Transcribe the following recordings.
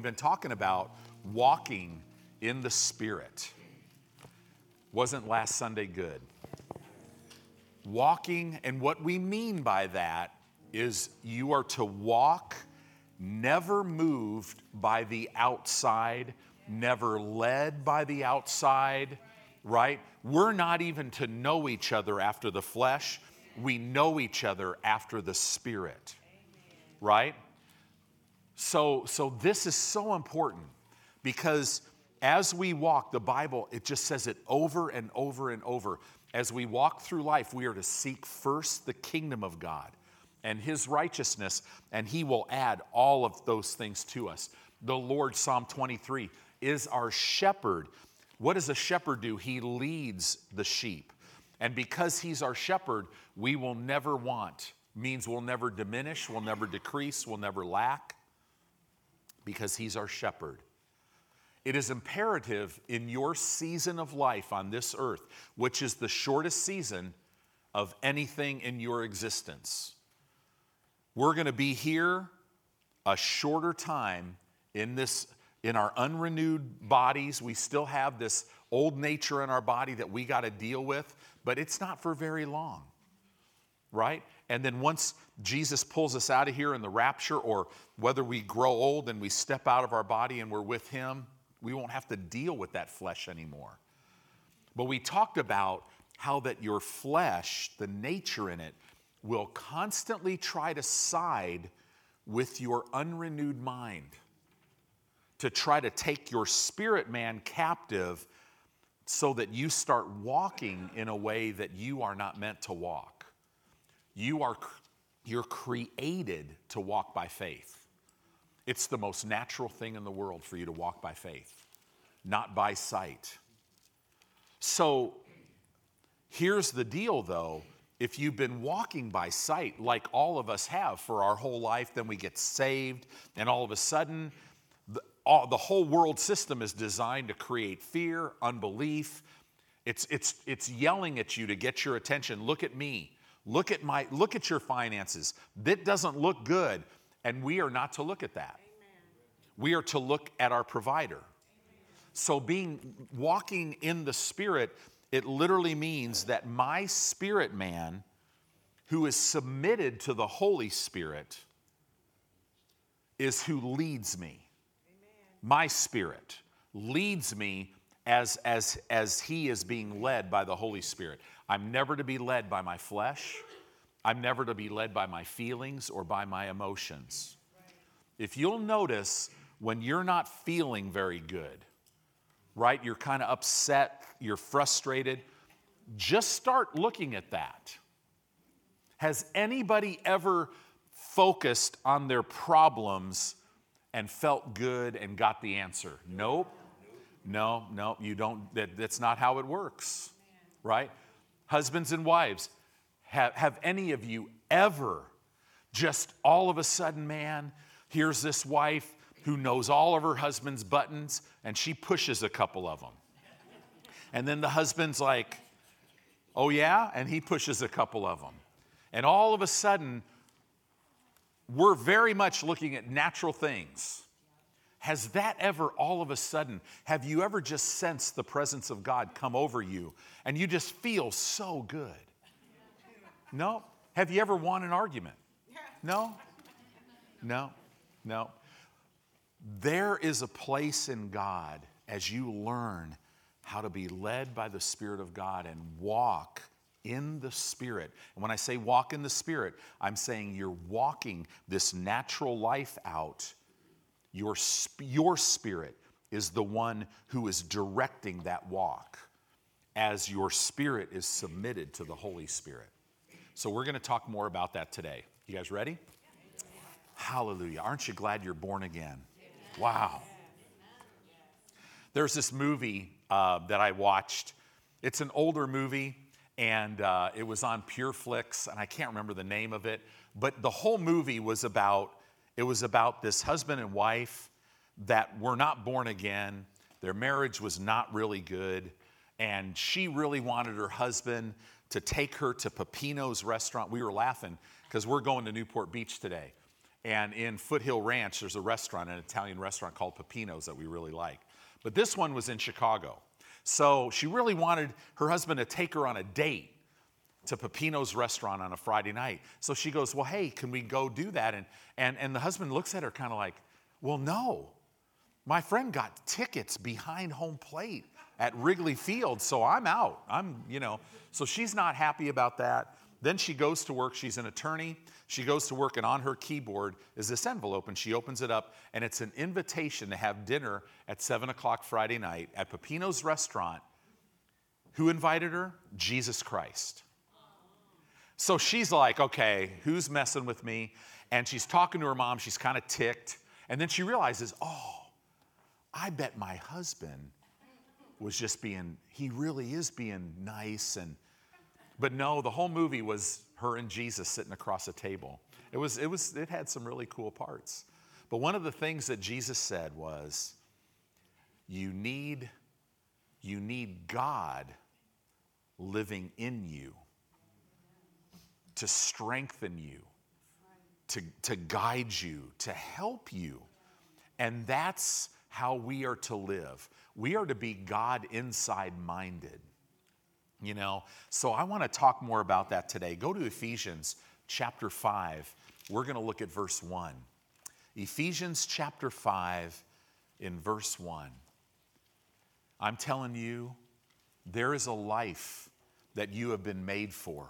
we've been talking about walking in the Spirit. Wasn't last Sunday good? Walking, and what we mean by that is you are to walk never moved by the outside, never led by the outside, right? We're not even to know each other after the flesh, we know each other after the spirit, right? So, so this is so important because as we walk, the Bible, it just says it over and over and over. As we walk through life, we are to seek first the kingdom of God and his righteousness, and he will add all of those things to us. The Lord, Psalm 23, is our shepherd. What does a shepherd do? He leads the sheep. And because he's our shepherd, we will never want, means we'll never diminish, we'll never decrease, we'll never lack, because he's our shepherd. It is imperative in your season of life on this earth, which is the shortest season of anything in your existence we're going to be here a shorter time in this in our unrenewed bodies. We still have this old nature in our body that we got to deal with, but it's not for very long. Right? And then once Jesus pulls us out of here in the rapture, or whether we grow old and we step out of our body and we're with Him, we won't have to deal with that flesh anymore. But we talked about how that your flesh, the nature in it, will constantly try to side with your unrenewed mind, to try to take your spirit man captive so that you start walking in a way that you are not meant to walk. You are you're created to walk by faith. It's the most natural thing in the world for you to walk by faith, not by sight. So here's the deal though if you've been walking by sight, like all of us have for our whole life, then we get saved, and all of a sudden, the, all, the whole world system is designed to create fear, unbelief. It's, it's, it's yelling at you to get your attention. Look at me. Look at my look at your finances. That doesn't look good, and we are not to look at that. Amen. We are to look at our provider. Amen. So being walking in the spirit it literally means that my spirit man, who is submitted to the Holy Spirit, is who leads me. Amen. My spirit leads me as, as, as he is being led by the Holy Spirit. I'm never to be led by my flesh. I'm never to be led by my feelings or by my emotions. If you'll notice, when you're not feeling very good, right? You're kind of upset, you're frustrated. Just start looking at that. Has anybody ever focused on their problems and felt good and got the answer? Nope. No, no, you don't. That, that's not how it works, right? Husbands and wives, have, have any of you ever just all of a sudden, man, here's this wife who knows all of her husband's buttons and she pushes a couple of them. And then the husband's like, oh yeah? And he pushes a couple of them. And all of a sudden, we're very much looking at natural things. Has that ever, all of a sudden, have you ever just sensed the presence of God come over you and you just feel so good? No? Have you ever won an argument? No? No? No? There is a place in God as you learn how to be led by the Spirit of God and walk in the Spirit. And when I say walk in the Spirit, I'm saying you're walking this natural life out. Your, your spirit is the one who is directing that walk as your spirit is submitted to the Holy Spirit. So we're going to talk more about that today. You guys ready? Hallelujah. Aren't you glad you're born again? Wow. There's this movie uh, that I watched. It's an older movie, and uh, it was on PureFlix, and I can't remember the name of it. But the whole movie was about it was about this husband and wife that were not born again. Their marriage was not really good, and she really wanted her husband to take her to Peppino's restaurant. We were laughing because we're going to Newport Beach today. And in Foothill Ranch, there's a restaurant, an Italian restaurant called Peppino's that we really like. But this one was in Chicago. So she really wanted her husband to take her on a date to Peppino's restaurant on a Friday night. So she goes, Well, hey, can we go do that? And, and, and the husband looks at her kind of like, Well, no. My friend got tickets behind home plate at Wrigley Field, so I'm out. I'm, you know, so she's not happy about that. Then she goes to work. She's an attorney. She goes to work, and on her keyboard is this envelope, and she opens it up, and it's an invitation to have dinner at 7 o'clock Friday night at Peppino's restaurant. Who invited her? Jesus Christ. So she's like, okay, who's messing with me? And she's talking to her mom. She's kind of ticked. And then she realizes, oh, I bet my husband was just being, he really is being nice. And, but no, the whole movie was her and Jesus sitting across a table. It was, it was, it had some really cool parts. But one of the things that Jesus said was, you need, you need God living in you to strengthen you, to, to guide you, to help you. And that's how we are to live. We are to be God inside minded. You know, so I want to talk more about that today. Go to Ephesians chapter 5. We're going to look at verse 1. Ephesians chapter 5 in verse 1. I'm telling you, there is a life that you have been made for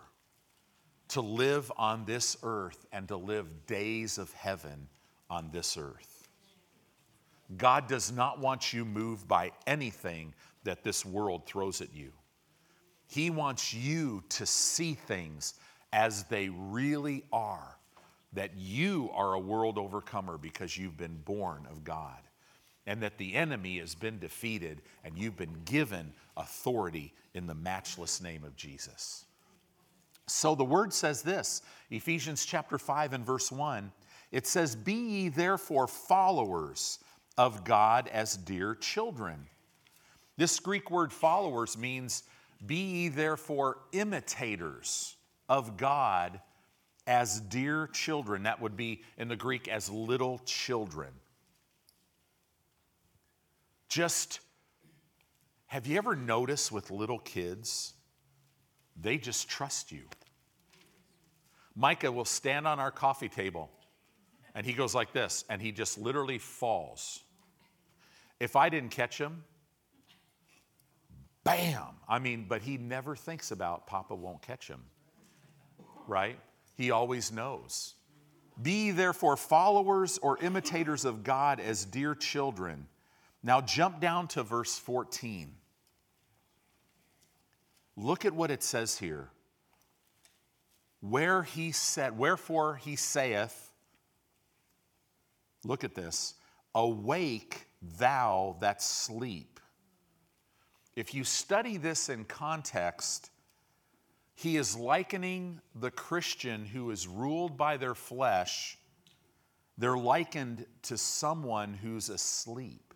to live on this earth and to live days of heaven on this earth. God does not want you moved by anything that this world throws at you. He wants you to see things as they really are, that you are a world overcomer because you've been born of God, and that the enemy has been defeated and you've been given authority in the matchless name of Jesus. So the word says this Ephesians chapter 5 and verse 1 it says, Be ye therefore followers of God as dear children. This Greek word followers means, Be ye therefore imitators of God as dear children. That would be in the Greek as little children. Just have you ever noticed with little kids, they just trust you. Micah will stand on our coffee table and he goes like this, and he just literally falls. If I didn't catch him, bam! I mean, but he never thinks about Papa won't catch him, right? He always knows. Be therefore followers or imitators of God as dear children. Now jump down to verse 14. Look at what it says here where he said, Wherefore he saith, look at this, awake thou that sleep. If you study this in context, he is likening the Christian who is ruled by their flesh, they're likened to someone who's asleep.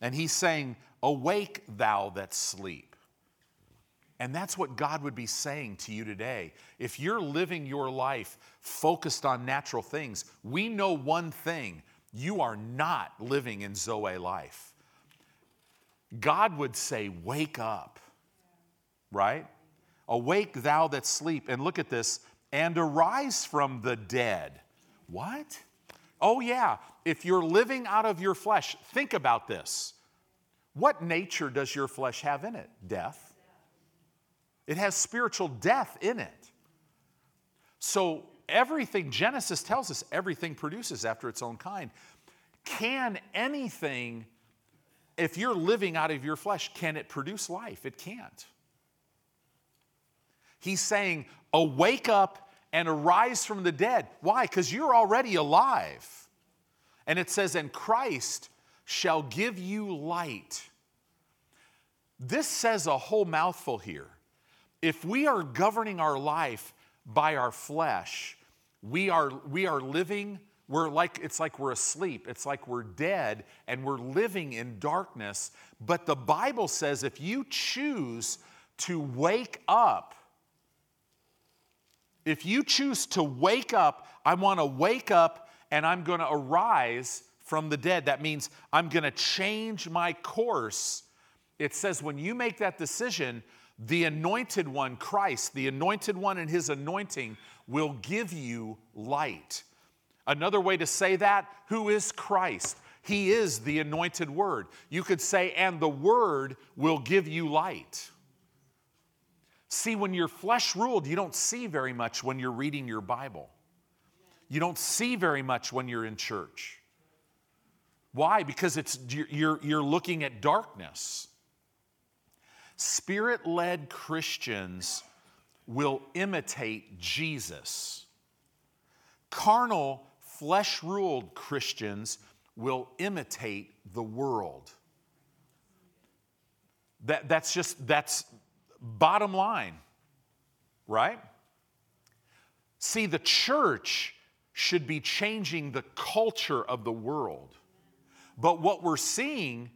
And he's saying, Awake, thou that sleep. And that's what God would be saying to you today. If you're living your life focused on natural things, we know one thing you are not living in Zoe life. God would say, Wake up, right? Awake, thou that sleep. And look at this, and arise from the dead. What? Oh, yeah. If you're living out of your flesh, think about this. What nature does your flesh have in it? Death. It has spiritual death in it. So, everything, Genesis tells us, everything produces after its own kind. Can anything, if you're living out of your flesh, can it produce life? It can't. He's saying, awake up and arise from the dead. Why? Because you're already alive. And it says, and Christ shall give you light. This says a whole mouthful here if we are governing our life by our flesh, we are, we are living, we're like, it's like we're asleep, it's like we're dead, and we're living in darkness. But the Bible says if you choose to wake up, If you choose to wake up, I want to wake up and I'm going to arise from the dead. That means I'm going to change my course. It says when you make that decision, the anointed one, Christ, the anointed one and his anointing will give you light. Another way to say that, who is Christ? He is the anointed word. You could say, and the word will give you light. See, when you're flesh ruled, you don't see very much when you're reading your Bible. You don't see very much when you're in church. Why? Because it's, you're, you're looking at darkness. Spirit led Christians will imitate Jesus. Carnal, flesh ruled Christians will imitate the world. That, that's just, that's Bottom line, right? See, the church should be changing the culture of the world. But what we're seeing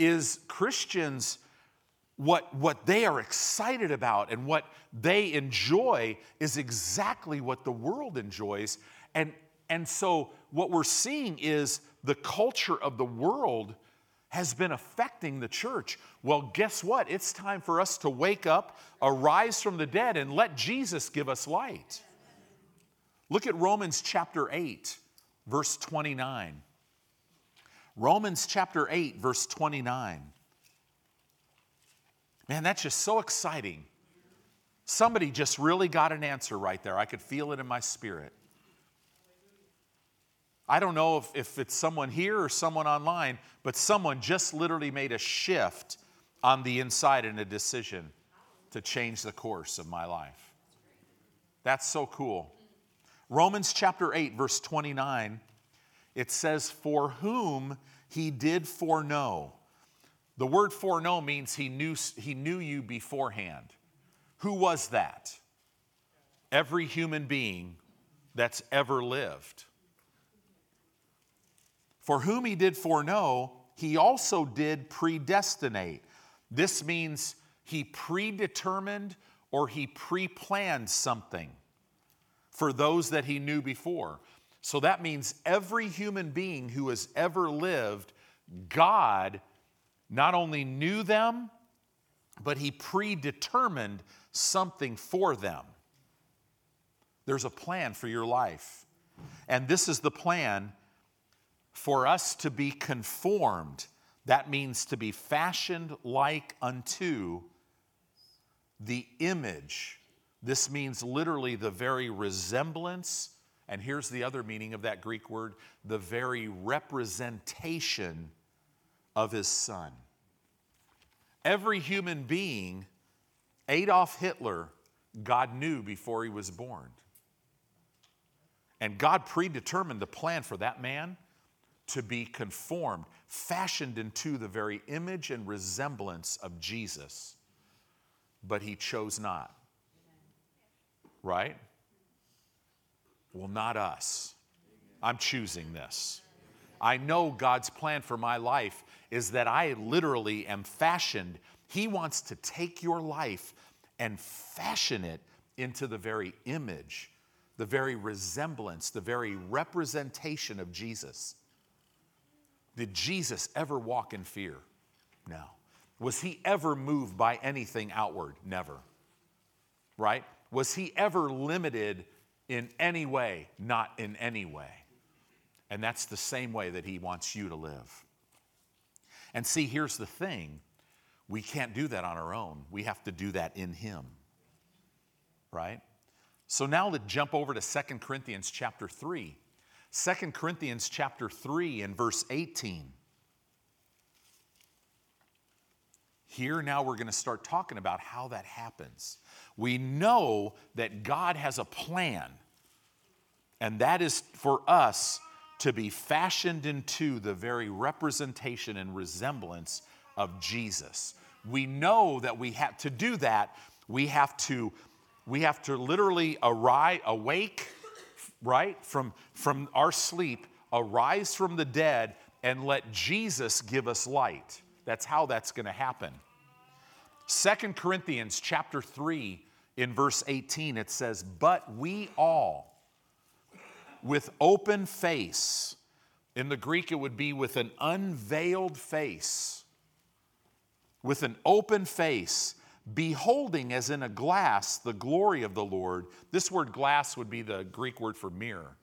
is Christians, what, what they are excited about and what they enjoy is exactly what the world enjoys. And, and so, what we're seeing is the culture of the world has been affecting the church. Well, guess what? It's time for us to wake up, arise from the dead, and let Jesus give us light. Look at Romans chapter 8, verse 29. Romans chapter 8, verse 29. Man, that's just so exciting. Somebody just really got an answer right there. I could feel it in my spirit. I don't know if, if it's someone here or someone online, but someone just literally made a shift on the inside in a decision to change the course of my life. That's so cool. Romans chapter 8, verse 29, it says, For whom he did foreknow. The word foreknow means he knew, he knew you beforehand. Who was that? Every human being that's ever lived. For whom he did foreknow, he also did predestinate. This means he predetermined or he pre planned something for those that he knew before. So that means every human being who has ever lived, God not only knew them, but he predetermined something for them. There's a plan for your life. And this is the plan for us to be conformed, that means to be fashioned like unto the image. This means literally the very resemblance, and here's the other meaning of that Greek word the very representation of his son. Every human being, Adolf Hitler, God knew before he was born. And God predetermined the plan for that man to be conformed, fashioned into the very image and resemblance of Jesus. But he chose not. Right? Well, not us. I'm choosing this. I know God's plan for my life is that I literally am fashioned. He wants to take your life and fashion it into the very image, the very resemblance, the very representation of Jesus. Did Jesus ever walk in fear? No. Was he ever moved by anything outward? Never. Right? Was he ever limited in any way? Not in any way. And that's the same way that he wants you to live. And see, here's the thing we can't do that on our own, we have to do that in him. Right? So now let's jump over to Second Corinthians chapter 3. 2 Corinthians chapter 3 and verse 18. Here now we're going to start talking about how that happens. We know that God has a plan, and that is for us to be fashioned into the very representation and resemblance of Jesus. We know that we have to do that, we have to we have to literally arise, awake right? From, from our sleep, arise from the dead and let Jesus give us light. That's how that's going to happen. Second Corinthians chapter 3, in verse 18, it says, But we all, with open face, in the Greek, it would be with an unveiled face, with an open face, beholding as in a glass the glory of the Lord. This word glass would be the Greek word for mirror.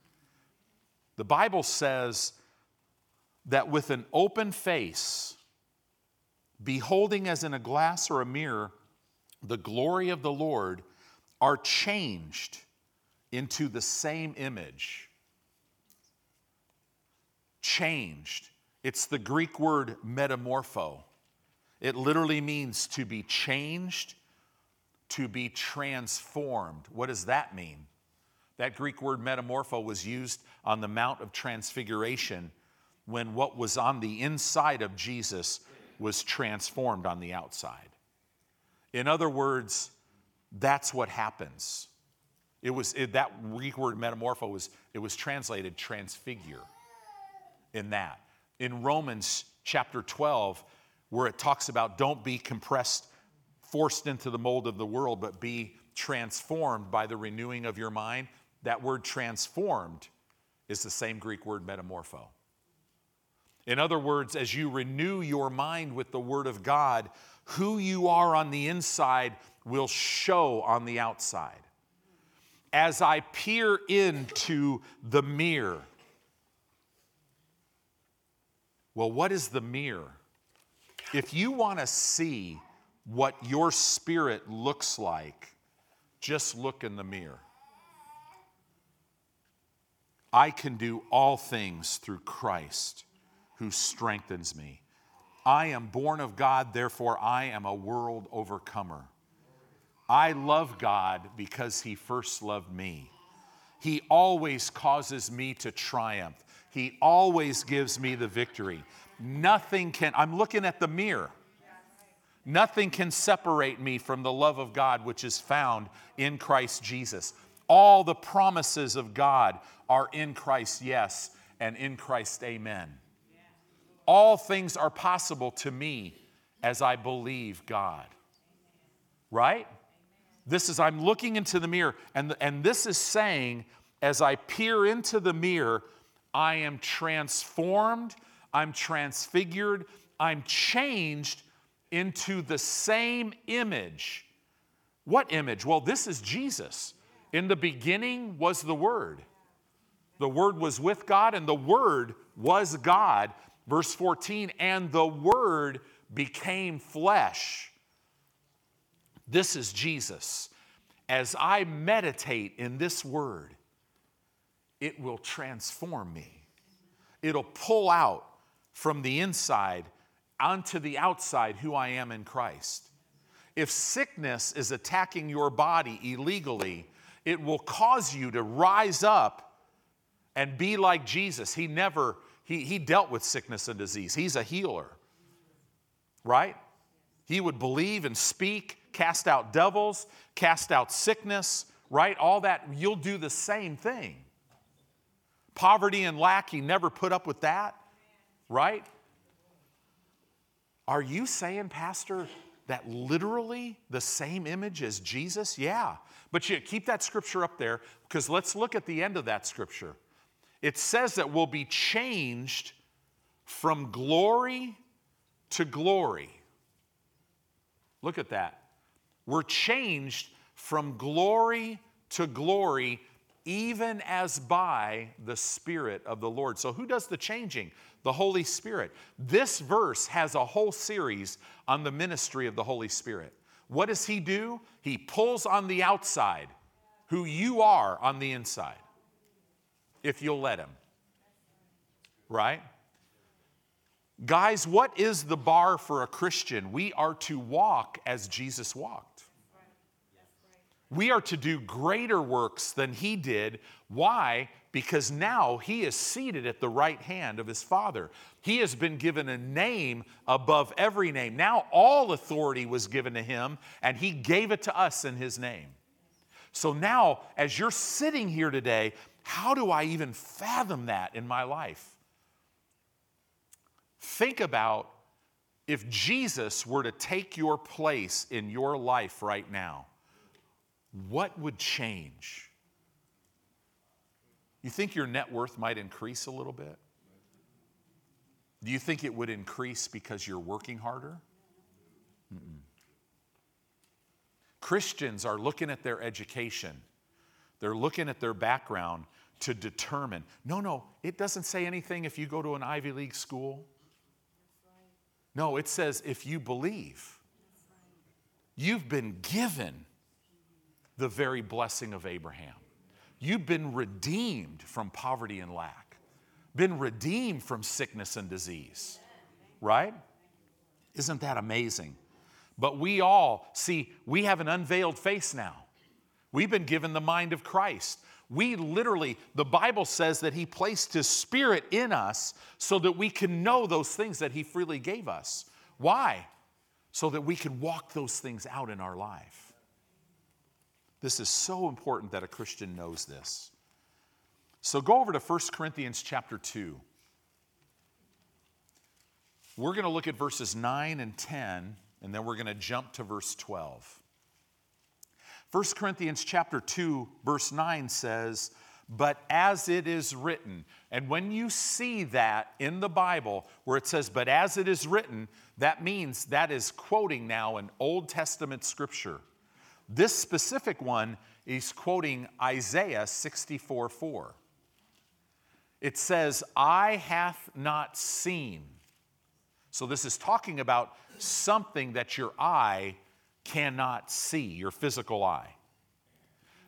The Bible says that with an open face, beholding as in a glass or a mirror the glory of the Lord, are changed into the same image. Changed. It's the Greek word metamorpho. It literally means to be changed, to be transformed. What does that mean? That Greek word metamorpho was used on the Mount of Transfiguration when what was on the inside of Jesus was transformed on the outside. In other words, that's what happens. It was it, that Greek word metamorpho was it was translated transfigure in that. In Romans chapter 12, where it talks about don't be compressed, forced into the mold of the world, but be transformed by the renewing of your mind. That word transformed is the same Greek word metamorpho. In other words, as you renew your mind with the Word of God, who you are on the inside will show on the outside. As I peer into the mirror, well, what is the mirror? If you want to see what your spirit looks like, just look in the mirror. I can do all things through Christ who strengthens me. I am born of God, therefore I am a world overcomer. I love God because He first loved me. He always causes me to triumph. He always gives me the victory. Nothing can, I'm looking at the mirror. Nothing can separate me from the love of God which is found in Christ Jesus. All the promises of God are in Christ, yes, and in Christ, amen. All things are possible to me as I believe God. Right? This is, I'm looking into the mirror, and, and this is saying, as I peer into the mirror, I am transformed, I'm transfigured, I'm changed into the same image. What image? Well, this is Jesus. In the beginning was the Word. The Word was with God, and the Word was God. Verse 14, and the Word became flesh. This is Jesus. As I meditate in this Word, it will transform me. It'll pull out from the inside onto the outside who I am in Christ. If sickness is attacking your body illegally, it will cause you to rise up and be like Jesus. He never he, he dealt with sickness and disease. He's a healer, right? He would believe and speak, cast out devils, cast out sickness, right? All that, you'll do the same thing. Poverty and lack, he never put up with that, right? Are you saying, Pastor, that literally the same image as Jesus? Yeah. But you keep that scripture up there because let's look at the end of that scripture it says that we'll be changed from glory to glory. Look at that. We're changed from glory to glory, even as by the Spirit of the Lord. So, who does the changing? The Holy Spirit. This verse has a whole series on the ministry of the Holy Spirit. What does He do? He pulls on the outside who you are on the inside if you'll let Him. Right? Guys, what is the bar for a Christian? We are to walk as Jesus walked. We are to do greater works than he did. Why? Because now he is seated at the right hand of his Father. He has been given a name above every name. Now all authority was given to him, and he gave it to us in his name. So now, as you're sitting here today, how do I even fathom that in my life? Think about if Jesus were to take your place in your life right now, what would change? You think your net worth might increase a little bit? Do you think it would increase because you're working harder? Mm-mm. Christians are looking at their education, they're looking at their background to determine. No, no, it doesn't say anything if you go to an Ivy League school. No, it says if you believe, you've been given the very blessing of Abraham. You've been redeemed from poverty and lack, been redeemed from sickness and disease, right? Isn't that amazing? But we all, see, we have an unveiled face now. We've been given the mind of Christ. We literally, the Bible says that He placed His Spirit in us so that we can know those things that He freely gave us. Why? So that we can walk those things out in our life. This is so important that a Christian knows this. So go over to 1 Corinthians chapter 2. We're going to look at verses 9 and 10, and then we're going to jump to verse 12. 1 Corinthians chapter 2 verse 9 says, "But as it is written." And when you see that in the Bible where it says, "But as it is written," that means that is quoting now an Old Testament scripture. This specific one is quoting Isaiah 64 4. It says, Eye hath not seen. So this is talking about something that your eye cannot see, your physical eye,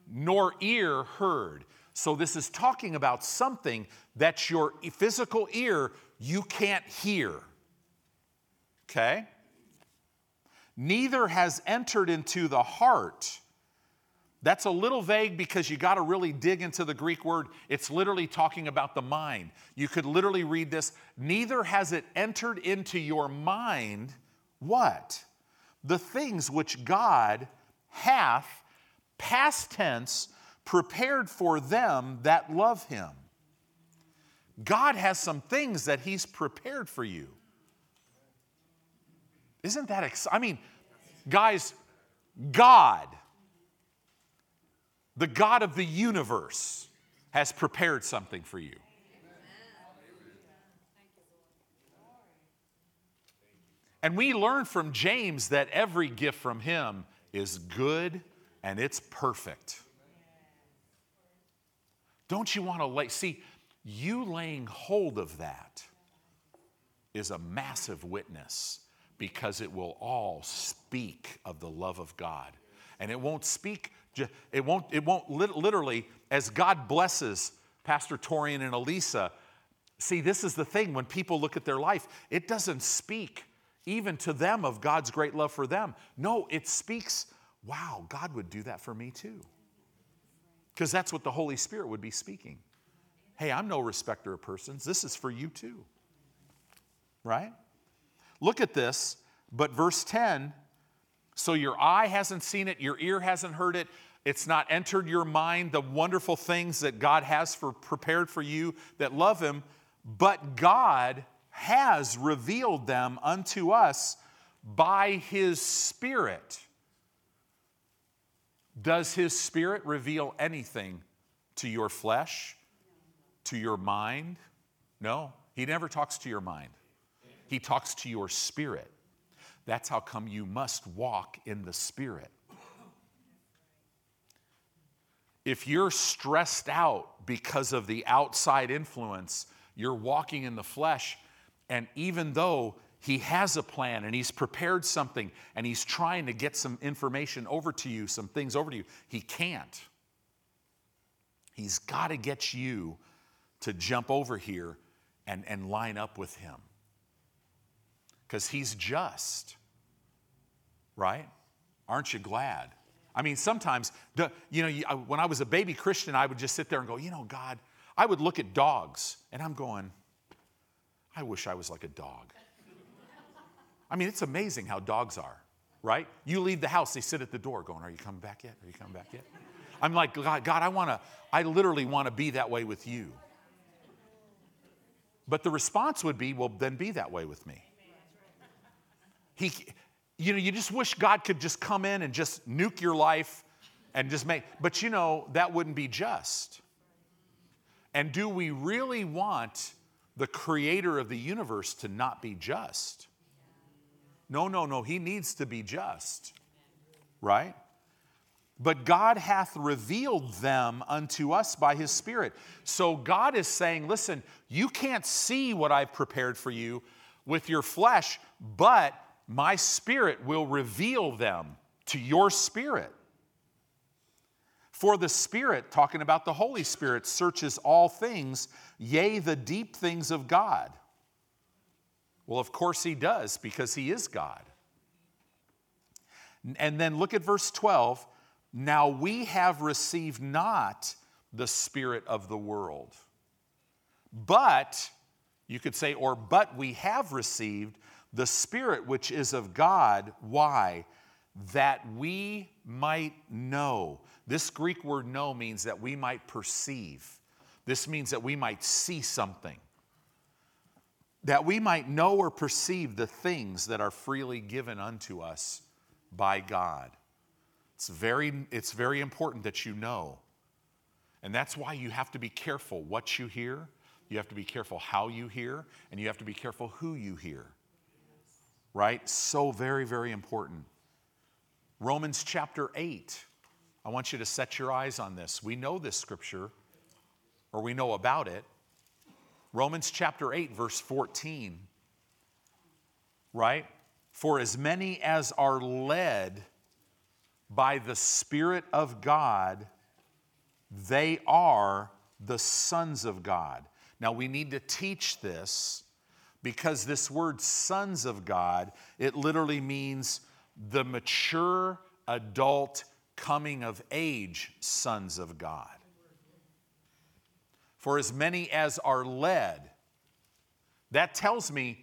nor ear heard. So this is talking about something that your physical ear you can't hear. Okay? Neither has entered into the heart. That's a little vague because you got to really dig into the Greek word. It's literally talking about the mind. You could literally read this Neither has it entered into your mind what? the things which God hath, past tense, prepared for them that love him. God has some things that he's prepared for you. Isn't that? I mean, guys, God, the God of the universe, has prepared something for you. And we learn from James that every gift from him is good and it's perfect. Don't you want to lay, see, you laying hold of that is a massive witness because it will all speak of the love of God. And it won't speak, it won't, it won't literally, as God blesses Pastor Torian and Elisa, see, this is the thing when people look at their life, it doesn't speak even to them of God's great love for them. No, it speaks, wow, God would do that for me too. Because that's what the Holy Spirit would be speaking. Hey, I'm no respecter of persons. This is for you too. Right? Look at this, but verse 10 so your eye hasn't seen it, your ear hasn't heard it, it's not entered your mind the wonderful things that God has for prepared for you that love him, but God has revealed them unto us by his Spirit. Does his Spirit reveal anything to your flesh, to your mind? No, he never talks to your mind. He talks to your spirit. That's how come you must walk in the Spirit. If you're stressed out because of the outside influence, you're walking in the flesh, and even though he has a plan and he's prepared something and he's trying to get some information over to you, some things over to you, he can't. He's got to get you to jump over here and, and line up with him. Because he's just, right? Aren't you glad? I mean, sometimes, you know, when I was a baby Christian, I would just sit there and go, you know, God, I would look at dogs and I'm going, I wish I was like a dog. I mean, it's amazing how dogs are, right? You leave the house, they sit at the door going, Are you coming back yet? Are you coming back yet? I'm like, God, God I want to, I literally want to be that way with you. But the response would be, Well, then be that way with me. He, you know, you just wish God could just come in and just nuke your life and just make, but you know, that wouldn't be just. And do we really want the creator of the universe to not be just? No, no, no, he needs to be just, right? But God hath revealed them unto us by his Spirit. So God is saying, listen, you can't see what I've prepared for you with your flesh, but my Spirit will reveal them to your spirit. For the Spirit, talking about the Holy Spirit, searches all things, yea, the deep things of God. Well, of course he does, because he is God. And then look at verse 12. Now we have received not the Spirit of the world, but, you could say, or but we have received the Spirit which is of God. Why? That we might know. This Greek word know means that we might perceive. This means that we might see something. That we might know or perceive the things that are freely given unto us by God. It's very, it's very important that you know. And that's why you have to be careful what you hear, you have to be careful how you hear, and you have to be careful who you hear. Right? So very, very important. Romans chapter 8 I want you to set your eyes on this. We know this scripture, or we know about it. Romans chapter 8, verse 14. Right? For as many as are led by the Spirit of God, they are the sons of God. Now we need to teach this because this word sons of God, it literally means the mature adult coming of age sons of God. For as many as are led, that tells me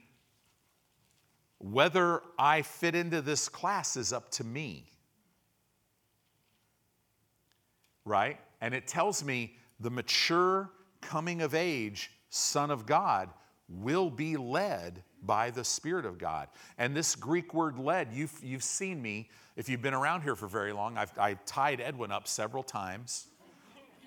whether I fit into this class is up to me. Right? And it tells me the mature coming of age son of God will be led by the Spirit of God. And this Greek word led, you've, you've seen me, if you've been around here for very long, I've, I've tied Edwin up several times.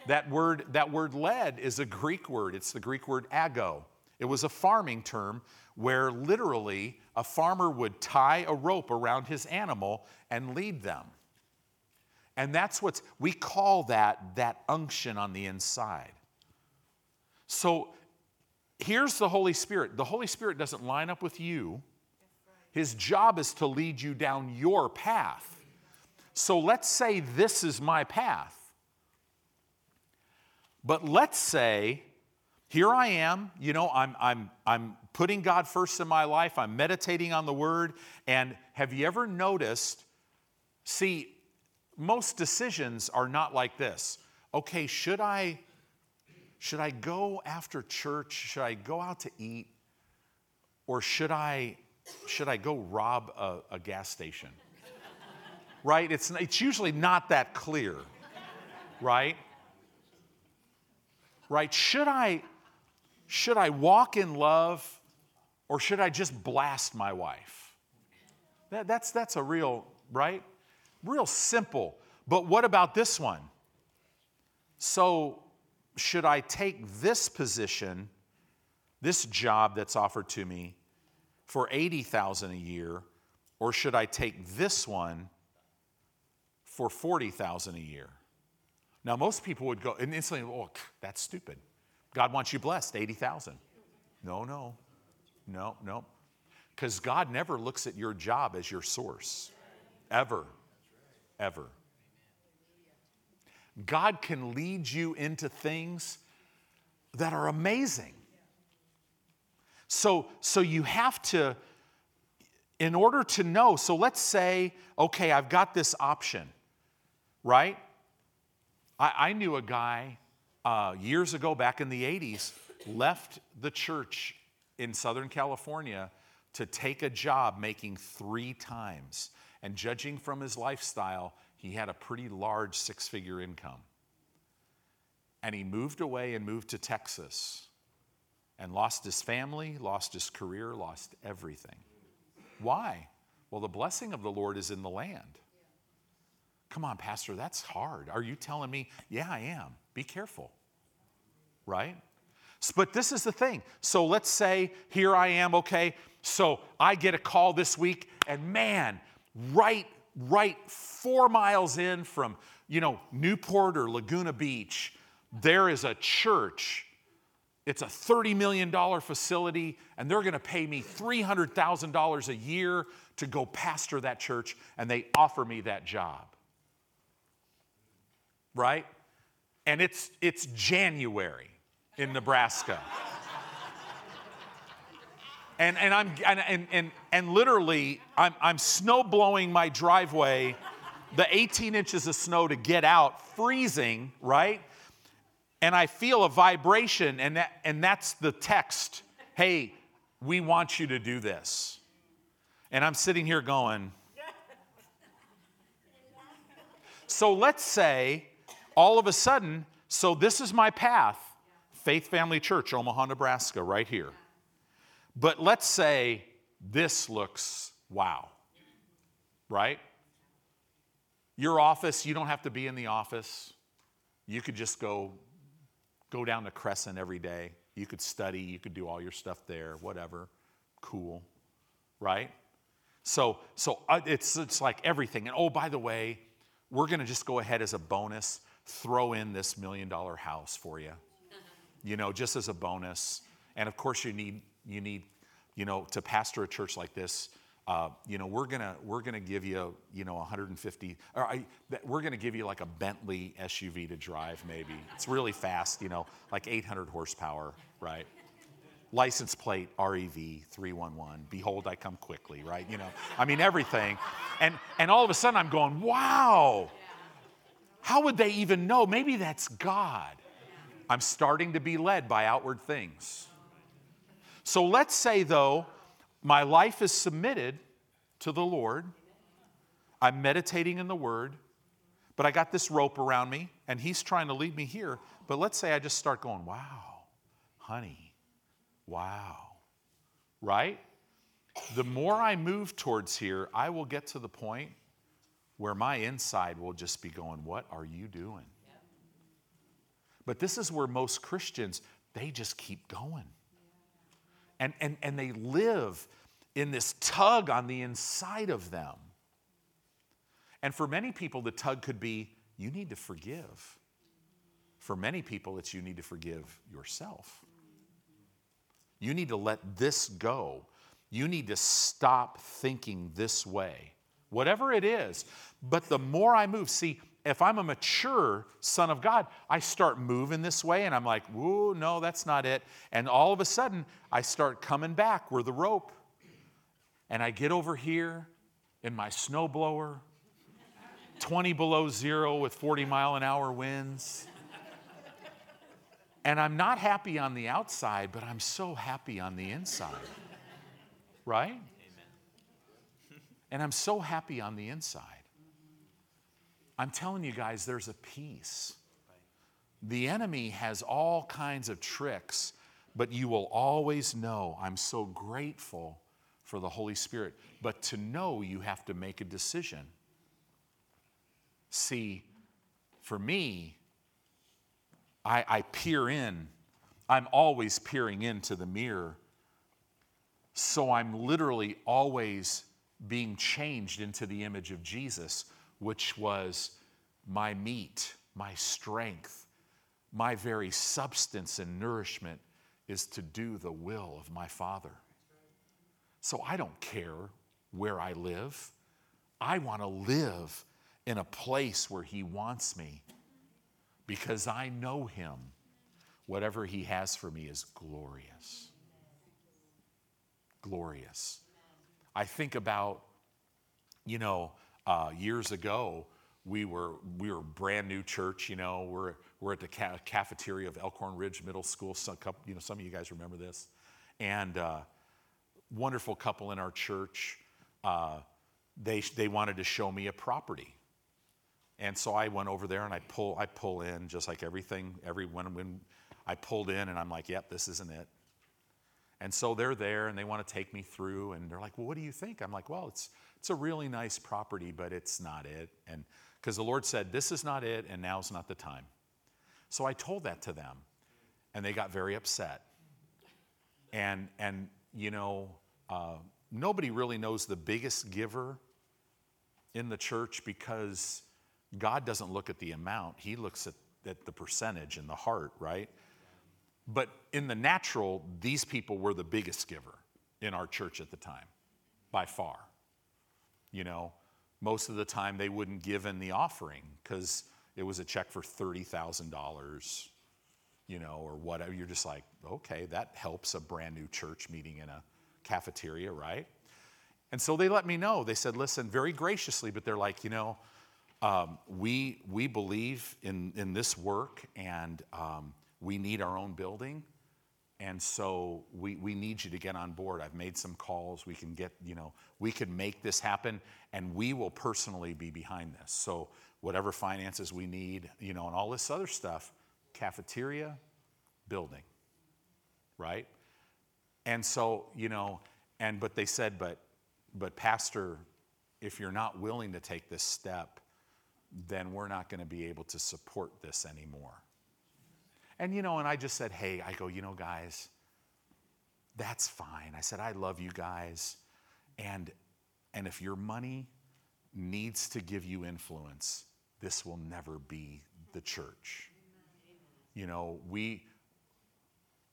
That word, that word led is a Greek word, it's the Greek word ago. It was a farming term where literally a farmer would tie a rope around his animal and lead them. And that's what we call that that unction on the inside. So here's the Holy Spirit. The Holy Spirit doesn't line up with you, His job is to lead you down your path. So let's say this is my path. But let's say, here I am, you know, I'm, I'm, I'm putting God first in my life, I'm meditating on the Word, and have you ever noticed? See, most decisions are not like this. Okay, should I should I go after church? Should I go out to eat? Or should I, should I go rob a, a gas station? right? It's, it's usually not that clear, right? Right? Should I, should I walk in love or should I just blast my wife? That, that's, that's a real, right? Real simple. But what about this one? So should I take this position, this job that's offered to me for 80,000 a year or should I take this one for 40,000 a year? Now most people would go and instantly, "Oh, that's stupid. God wants you blessed, 80,000." No, no. No, no. Cuz God never looks at your job as your source. Ever. Ever. God can lead you into things that are amazing. So, so you have to, in order to know, so let's say, okay, I've got this option, right? I, I knew a guy uh, years ago, back in the 80s, left the church in Southern California to take a job making three times. And judging from his lifestyle, he had a pretty large six figure income. And he moved away and moved to Texas and lost his family, lost his career, lost everything. Why? Well, the blessing of the Lord is in the land. Come on, Pastor, that's hard. Are you telling me? Yeah, I am. Be careful. Right? But this is the thing. So let's say here I am, okay? So I get a call this week, and man, right, right four miles in from, you know, Newport or Laguna Beach, there is a church. It's a $30 million facility, and they're gonna pay me $300,000 a year to go pastor that church, and they offer me that job. Right? And it's, it's January in Nebraska. And, and, I'm, and, and, and, and literally, I'm, I'm snow blowing my driveway, the 18 inches of snow to get out, freezing, right? And I feel a vibration, and, that, and that's the text hey, we want you to do this. And I'm sitting here going, so let's say all of a sudden, so this is my path. Faith Family Church, Omaha, Nebraska, right here. But let's say this looks wow, right? Your office, you don't have to be in the office. You could just go go down to Crescent every day. You could study, you could do all your stuff there, whatever. Cool, right? So, so uh, it's, it's like everything. And oh, by the way, we're going to just go ahead as a bonus, throw in this million dollar house for you you know, just as a bonus. And of course, you need, you need, you know, to pastor a church like this, uh, you know, we're gonna we're gonna give you, you know, 150, or I, we're gonna give you like a Bentley SUV to drive. Maybe it's really fast, you know, like 800 horsepower, right? License plate REV 311. Behold, I come quickly, right? You know, I mean everything, and and all of a sudden I'm going, wow. How would they even know? Maybe that's God. I'm starting to be led by outward things. So let's say, though, my life is submitted to the Lord. I'm meditating in the Word, but I got this rope around me, and He's trying to lead me here. But let's say I just start going, wow, honey, wow, right? The more I move towards here, I will get to the point where my inside will just be going, What are you doing? But this is where most Christians, they just keep going. And, and, and they live in this tug on the inside of them. And for many people, the tug could be you need to forgive. For many people, it's you need to forgive yourself. You need to let this go. You need to stop thinking this way, whatever it is. But the more I move, see, if I'm a mature son of God, I start moving this way and I'm like, whoa, no, that's not it. And all of a sudden, I start coming back where the rope. And I get over here in my snowblower, 20 below zero with 40 mile an hour winds. And I'm not happy on the outside, but I'm so happy on the inside. Right? Amen. And I'm so happy on the inside. I'm telling you guys, there's a peace. The enemy has all kinds of tricks, but you will always know I'm so grateful for the Holy Spirit. But to know, you have to make a decision. See, for me, I, I peer in. I'm always peering into the mirror. So I'm literally always being changed into the image of Jesus which was my meat, my strength, my very substance and nourishment is to do the will of my Father. So I don't care where I live. I want to live in a place where He wants me because I know Him. Whatever He has for me is glorious. Glorious. I think about, you know, uh, years ago, we were we were brand new church. You know, we're we're at the ca- cafeteria of Elkhorn Ridge Middle School. Some couple, you know, some of you guys remember this, and uh, wonderful couple in our church. Uh, they they wanted to show me a property, and so I went over there and I pull I pull in just like everything. Every when when I pulled in and I'm like, yep, this isn't it. And so they're there and they want to take me through and they're like, well, what do you think? I'm like, well, it's it's a really nice property, but it's not it. And because the Lord said, This is not it, and now's not the time. So I told that to them, and they got very upset. And, and you know, uh, nobody really knows the biggest giver in the church because God doesn't look at the amount, He looks at, at the percentage and the heart, right? But in the natural, these people were the biggest giver in our church at the time, by far. You know, most of the time they wouldn't give in the offering because it was a check for $30,000, you know, or whatever. You're just like, okay, that helps a brand new church meeting in a cafeteria, right? And so they let me know. They said, listen, very graciously, but they're like, you know, um, we, we believe in, in this work and um, we need our own building. And so we, we need you to get on board. I've made some calls. We can get, you know, we can make this happen and we will personally be behind this. So whatever finances we need, you know, and all this other stuff, cafeteria, building, right? And so, you know, and but they said, but but pastor, if you're not willing to take this step, then we're not going to be able to support this anymore. And, you know, and I just said, hey, I go, you know, guys, that's fine. I said, I love you guys. And, and if your money needs to give you influence, this will never be the church. You know, we,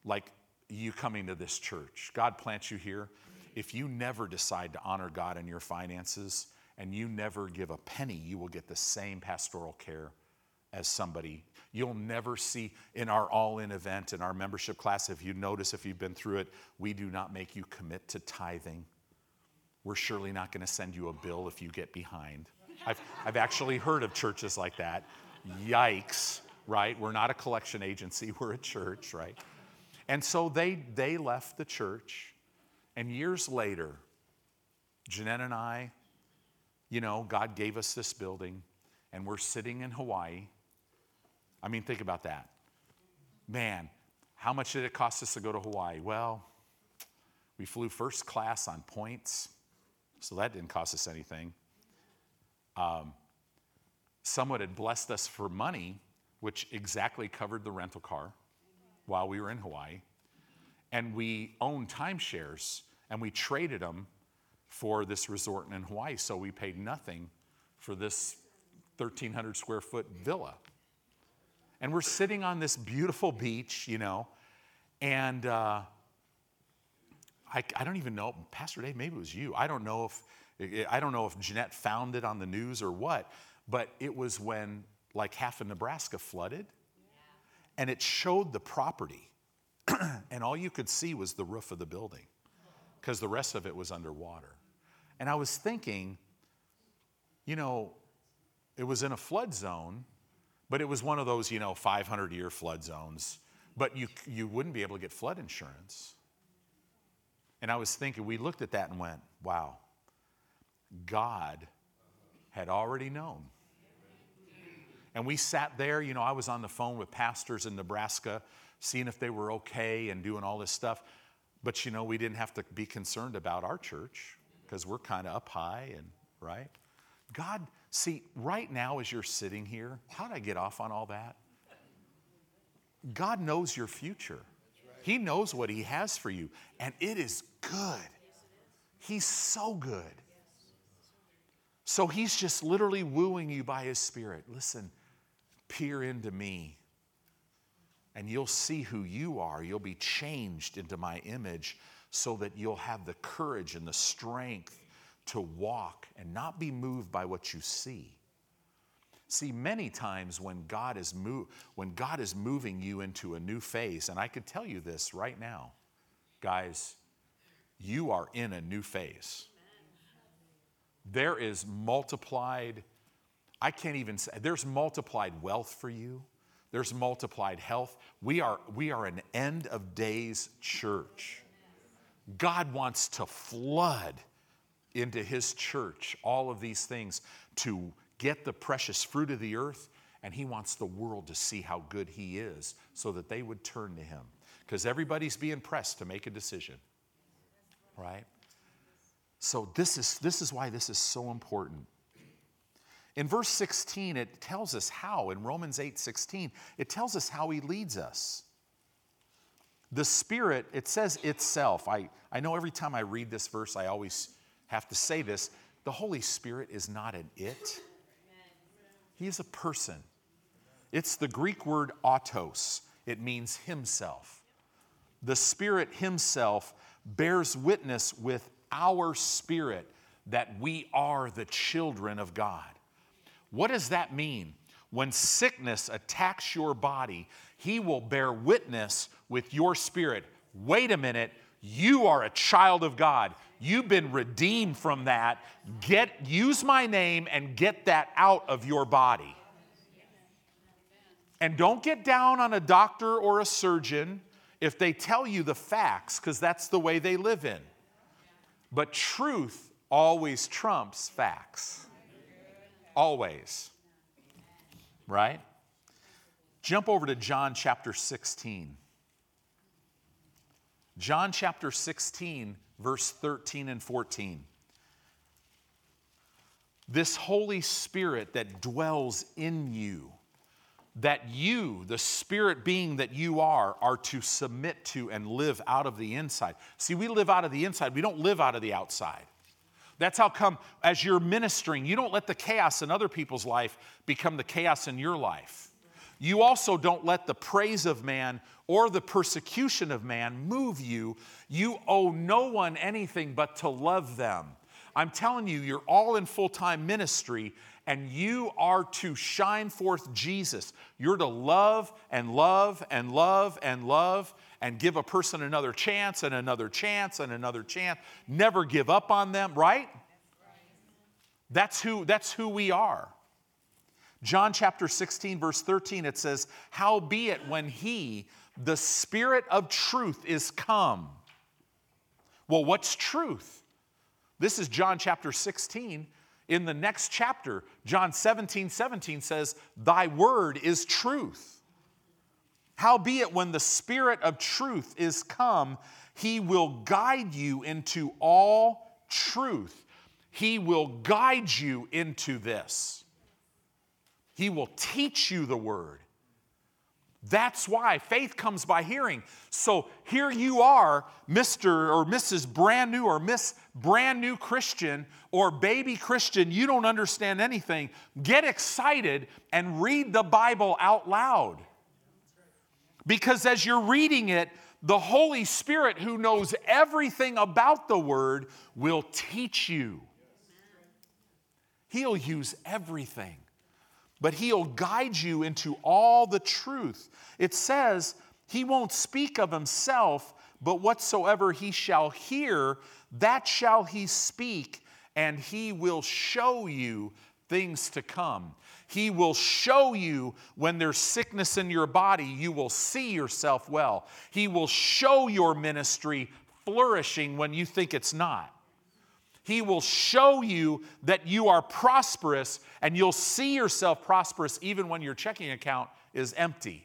like you coming to this church, God plants you here. If you never decide to honor God in your finances, and you never give a penny, you will get the same pastoral care as somebody. You'll never see in our all in event, in our membership class, if you notice, if you've been through it, we do not make you commit to tithing. We're surely not going to send you a bill if you get behind. I've, I've actually heard of churches like that. Yikes, right? We're not a collection agency, we're a church, right? And so they, they left the church, and years later, Jeanette and I you know, God gave us this building and we're sitting in Hawaii. I mean, think about that. Man, how much did it cost us to go to Hawaii? Well, we flew first class on points, so that didn't cost us anything. Um, someone had blessed us for money, which exactly covered the rental car while we were in Hawaii. And we owned timeshares and we traded them for this resort in Hawaii. So we paid nothing for this 1,300 square foot villa. And we're sitting on this beautiful beach, you know, and uh, I, I don't even know, Pastor Dave, maybe it was you. I don't know if I don't know if Jeanette found it on the news or what, but it was when like half of Nebraska flooded, and it showed the property, and all you could see was the roof of the building, because the rest of it was underwater. And I was thinking, you know, it was in a flood zone, but it was one of those, you know, 500 year flood zones. But you, you wouldn't be able to get flood insurance. And I was thinking, we looked at that and went, wow, God had already known. And we sat there, you know, I was on the phone with pastors in Nebraska, seeing if they were okay and doing all this stuff. But, you know, we didn't have to be concerned about our church because we're kind of up high and right. God, see, right now as you're sitting here, how did I get off on all that? God knows your future. He knows what He has for you, and it is good. He's so good. So He's just literally wooing you by His Spirit. Listen, peer into me, and you'll see who you are. You'll be changed into my image so that you'll have the courage and the strength to walk and not be moved by what you see. See, many times when God is move, when God is moving you into a new phase, and I could tell you this right now, guys, you are in a new phase. There is multiplied, I can't even say, there's multiplied wealth for you. There's multiplied health. We are, we are an end of days church. God wants to flood into His church all of these things to get the precious fruit of the earth, and He wants the world to see how good He is so that they would turn to Him. Because everybody's being pressed to make a decision, right? So, this is, this is why this is so important. In verse 16, it tells us how. In Romans 8 16, it tells us how he leads us. The Spirit, it says itself. I, I know every time I read this verse, I always have to say this. The Holy Spirit is not an it, He is a person. It's the Greek word autos, it means Himself. The Spirit Himself bears witness with our spirit that we are the children of God. What does that mean? When sickness attacks your body, He will bear witness with your spirit. Wait a minute, you are a child of God. You've been redeemed from that. Get use my name and get that out of your body. And don't get down on a doctor or a surgeon if they tell you the facts, because that's the way they live in. But truth always trumps facts. Always. Right? Jump over to John chapter 16. John chapter 16, verse 13 and 14. This Holy Spirit that dwells in you that you, the spirit being that you are, are to submit to and live out of the inside. See, we live out of the inside, we don't live out of the outside. That's how come, as you're ministering, you don't let the chaos in other people's life become the chaos in your life. You also don't let the praise of man or the persecution of man move you. You owe no one anything but to love them. I'm telling you, you're all in full time ministry, and you are to shine forth Jesus. You're to love and love and love and love and give a person another chance and another chance and another chance. Never give up on them, right? That's who, that's who we are. John chapter 16, verse 13, it says, Howbeit, when he, the Spirit of truth, is come. Well, what's truth? This is John chapter 16. In the next chapter, John 17, 17 says, Thy word is truth. Howbeit, when the Spirit of truth is come, he will guide you into all truth. He will guide you into this. He will teach you the word. That's why faith comes by hearing. So here you are, Mr. or Mrs. Brand New or Miss Brand New Christian or baby Christian, you don't understand anything. Get excited and read the Bible out loud. Because as you're reading it, the Holy Spirit, who knows everything about the Word, will teach you. He'll use everything but he'll guide you into all the truth. It says, He won't speak of himself, but whatsoever he shall hear, that shall he speak, and he will show you things to come. He will show you when there's sickness in your body, you will see yourself well. He will show your ministry flourishing when you think it's not. He will show you that you are prosperous and you'll see yourself prosperous even when your checking account is empty.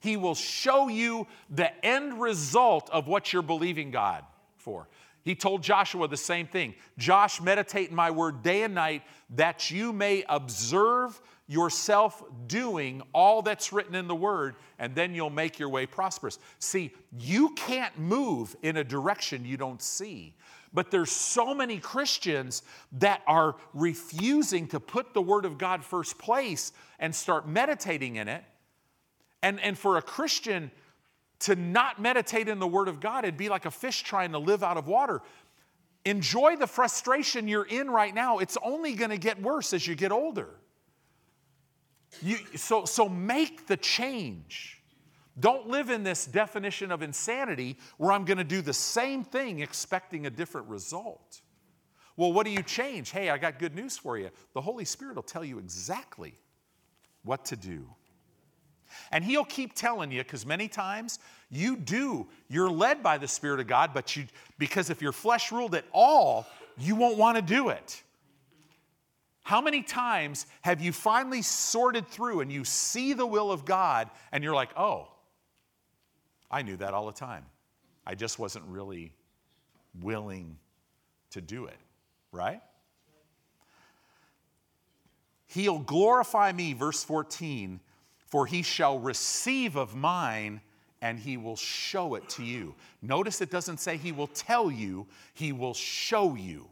He will show you the end result of what you're believing God for. He told Joshua the same thing Josh, meditate in my word day and night that you may observe yourself doing all that's written in the word, and then you'll make your way prosperous. See, you can't move in a direction you don't see. But there's so many Christians that are refusing to put the Word of God first place and start meditating in it. And, and for a Christian to not meditate in the Word of God, it'd be like a fish trying to live out of water. Enjoy the frustration you're in right now. It's only going to get worse as you get older. You, so, so make the change. Don't live in this definition of insanity where I'm going to do the same thing expecting a different result. Well, what do you change? Hey, I got good news for you. The Holy Spirit will tell you exactly what to do. And He'll keep telling you because many times you do, you're led by the Spirit of God, but you, because if your flesh ruled at all, you won't want to do it. How many times have you finally sorted through and you see the will of God and you're like, oh, I knew that all the time. I just wasn't really willing to do it, right? He'll glorify me, verse 14, for he shall receive of mine and he will show it to you. Notice it doesn't say he will tell you, he will show you.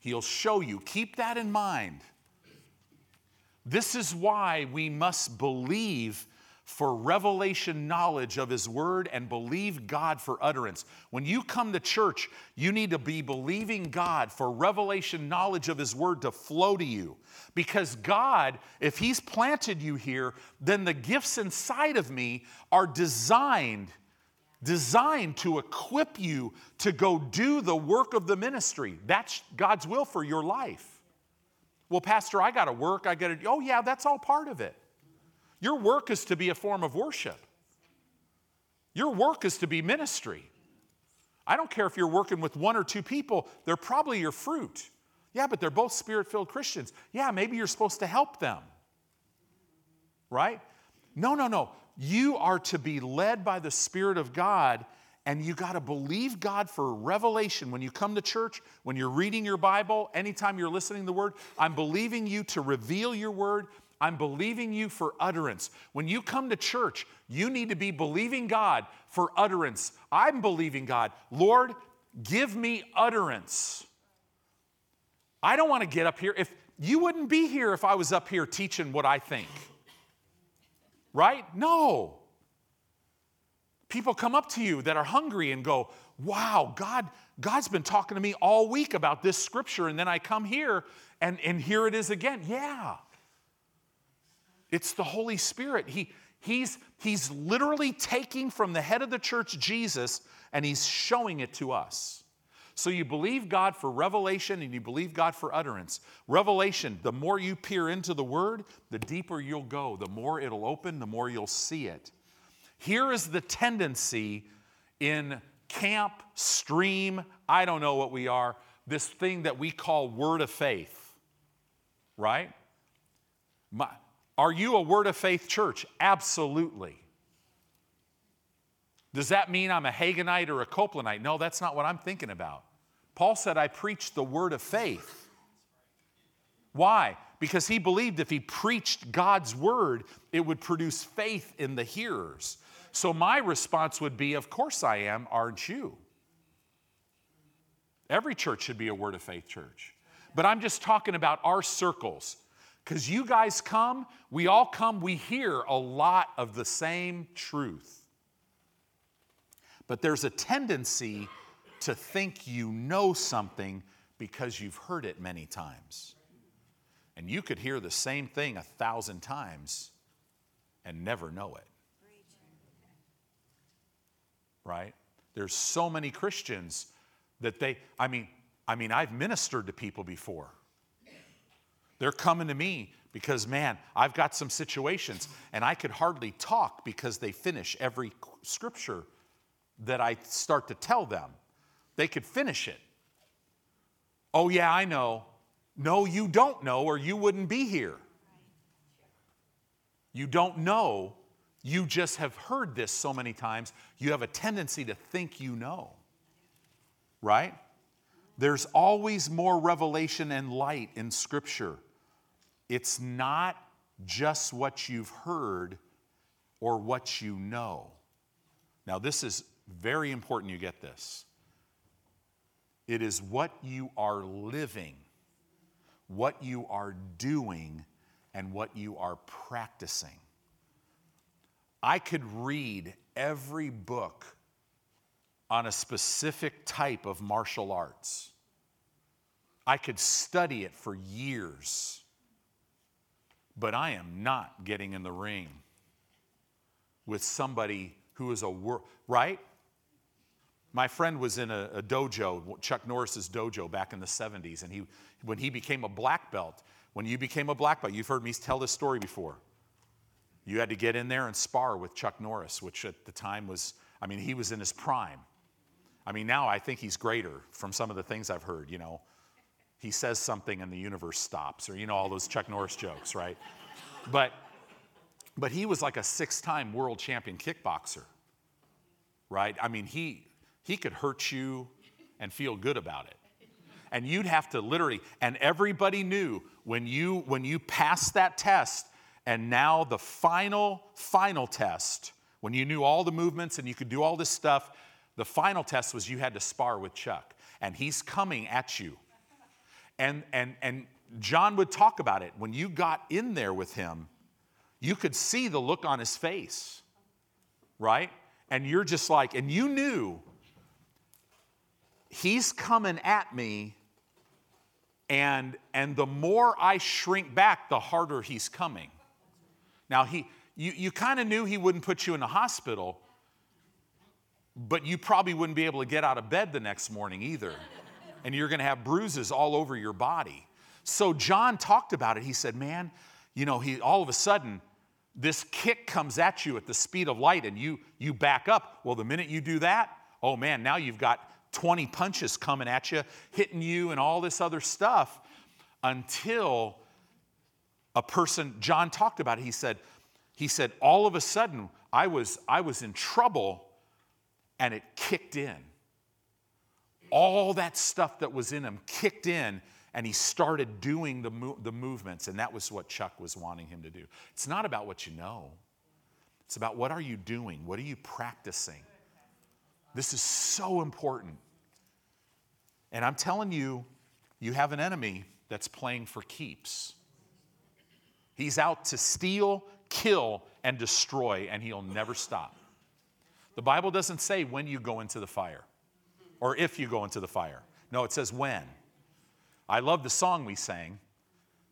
He'll show you. Keep that in mind. This is why we must believe for revelation knowledge of His Word and believe God for utterance. When you come to church, you need to be believing God for revelation knowledge of His Word to flow to you. Because God, if He's planted you here, then the gifts inside of me are designed. Designed to equip you to go do the work of the ministry. That's God's will for your life. Well, Pastor, I got to work. I got to, oh, yeah, that's all part of it. Your work is to be a form of worship. Your work is to be ministry. I don't care if you're working with one or two people, they're probably your fruit. Yeah, but they're both spirit filled Christians. Yeah, maybe you're supposed to help them. Right? No, no, no. You are to be led by the Spirit of God, and you got to believe God for revelation. When you come to church, when you're reading your Bible, anytime you're listening to the Word, I'm believing you to reveal your Word I'm believing you for utterance. When you come to church, you need to be believing God for utterance. I'm believing God, Lord, give me utterance. I don't want to get up here. If you wouldn't be here if I was up here teaching what I think. Right? No. People come up to you that are hungry and go, "Wow, God God's been talking to me all week about this scripture and then I come here and and here it is again." Yeah. It's the Holy Spirit. He, he's, he's literally taking from the head of the church, Jesus, and he's showing it to us. So you believe God for revelation and you believe God for utterance. Revelation, the more you peer into the word, the deeper you'll go. The more it'll open, the more you'll see it. Here is the tendency in camp, stream, I don't know what we are, this thing that we call word of faith, right? My, are you a word of faith church? Absolutely. Does that mean I'm a Haginite or a Copelandite? No, that's not what I'm thinking about. Paul said, I preached the word of faith. Why? Because he believed if he preached God's word, it would produce faith in the hearers. So my response would be, Of course I am, aren't you? Every church should be a word of faith church. But I'm just talking about our circles. Because you guys come, we all come, we hear a lot of the same truth. But there's a tendency to think you know something because you've heard it many times. And you could hear the same thing a thousand times and never know it. Right? There's so many Christians that they, I mean, I mean, I've ministered to people before they're coming to me because, man, I've got some situations and I could hardly talk because they finish every scripture that I start to tell them. They could finish it. Oh, yeah, I know. No, you don't know, or you wouldn't be here. You don't know. You just have heard this so many times, you have a tendency to think you know. Right? There's always more revelation and light in Scripture. It's not just what you've heard or what you know. Now, this is very important you get this. It is what you are living, what you are doing, and what you are practicing. I could read every book on a specific type of martial arts. I could study it for years but I am not getting in the ring with somebody who is a world, right? My friend was in a, a, dojo, Chuck Norris's dojo back in the 70s, and he, when he became a black belt, when you became a black belt, you've heard me tell this story before. You had to get in there and spar with Chuck Norris, which at the time was, I mean, he was in his prime. I mean, now I think he's greater from some of the things I've heard, you know he says something and the universe stops, or you know, all those Chuck Norris jokes, right? But, but he was like a six time world champion kickboxer, right? I mean, he, he could hurt you and feel good about it. and you'd have to literally, and everybody knew when you when you passed that test, and now the final, final test, when you knew all the movements and you could do all this stuff, the final test was you had to spar with Chuck. And he's coming at you. And and and John would talk about it. When you got in there with him, you could see the look on his face, right? And you're just like, and you knew he's coming at me and and the more i shrink back the harder he's coming now he you, you kind of knew he wouldn't put you in the hospital but you probably wouldn't be able to get out of bed the next morning either and you're going to have bruises all over your body so john talked about it he said man you know he all of a sudden this kick comes at you at the speed of light and you you back up well the minute you do that oh man now you've got 20 punches coming at you, hitting you, and all this other stuff until a person, John talked about it. He said, he said, all of a sudden, I was, I was in trouble and it kicked in. All that stuff that was in him kicked in and he started doing the, mo- the movements. And that was what Chuck was wanting him to do. It's not about what you know, it's about what are you doing? What are you practicing? This is so important. And I'm telling you, you have an enemy that's playing for keeps. He's out to steal, kill, and destroy, and he'll never stop. The Bible doesn't say when you go into the fire or if you go into the fire. No, it says when. I love the song we sang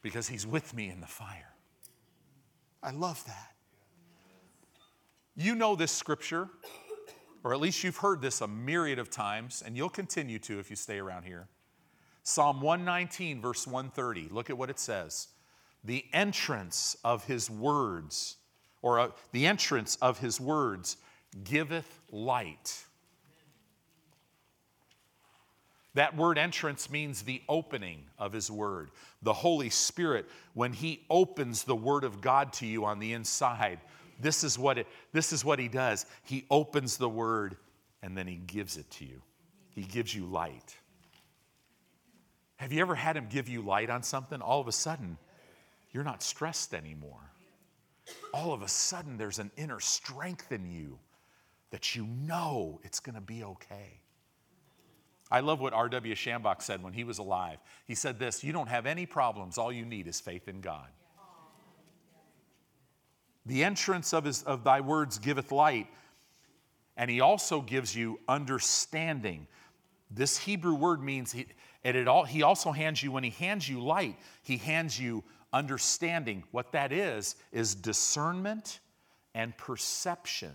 because he's with me in the fire. I love that. You know this scripture or at least you've heard this a myriad of times, and you'll continue to if you stay around here. Psalm 119, verse 130, look at what it says. The entrance of his words, or uh, the entrance of his words, giveth light. That word entrance means the opening of His Word. The Holy Spirit, when He opens the Word of God to you on the inside, this is what, it, this is what he does. He opens the word and then he gives it to you. He gives you light. Have you ever had him give you light on something? All of a sudden, you're not stressed anymore. All of a sudden, there's an inner strength in you that you know it's going to be okay. I love what R.W. Schambach said when he was alive. He said this You don't have any problems, all you need is faith in God. The entrance of, his, of thy words giveth light, and he also gives you understanding. This Hebrew word means, he, and it all, he also hands you, when he hands you light, he hands you understanding. What that is, is discernment and perception.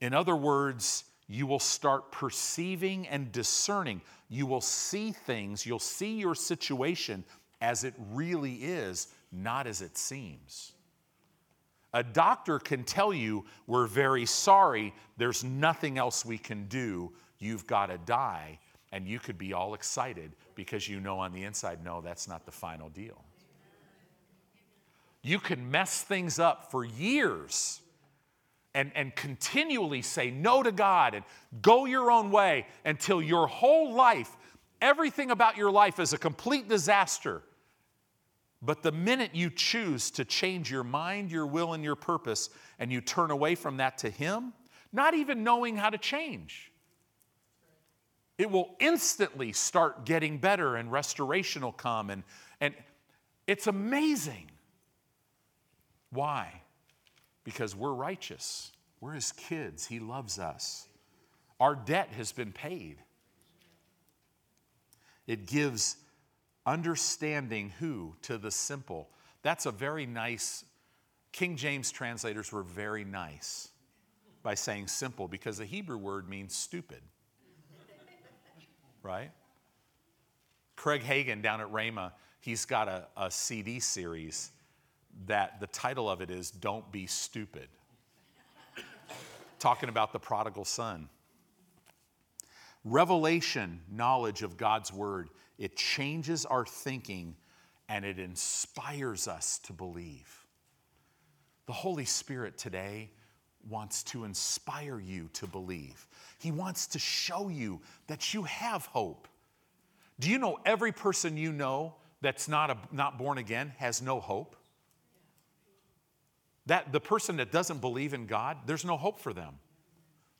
In other words, you will start perceiving and discerning. You will see things, you'll see your situation as it really is, not as it seems. A doctor can tell you, We're very sorry, there's nothing else we can do, you've got to die. And you could be all excited because you know on the inside, no, that's not the final deal. You can mess things up for years and, and continually say no to God and go your own way until your whole life, everything about your life is a complete disaster but the minute you choose to change your mind, your will, and your purpose, and you turn away from that to Him, not even knowing how to change, it will instantly start getting better and restoration will come. And, and it's amazing. Why? Because we're righteous. We're His kids. He loves us. Our debt has been paid. It gives understanding who to the simple. That's a very nice, King James translators were very nice by saying simple because the Hebrew word means stupid. right? Craig Hagin down at Rhema, he's got a, a CD series that the title of it is Don't Be Stupid. Talking about the prodigal son. Revelation, knowledge of God's word, it changes our thinking and it inspires us to believe. The Holy Spirit today wants to inspire you to believe. He wants to show you that you have hope Do you know every person you know that's not, a, not born again has no hope? That the person that doesn't believe in God, there's no hope for them.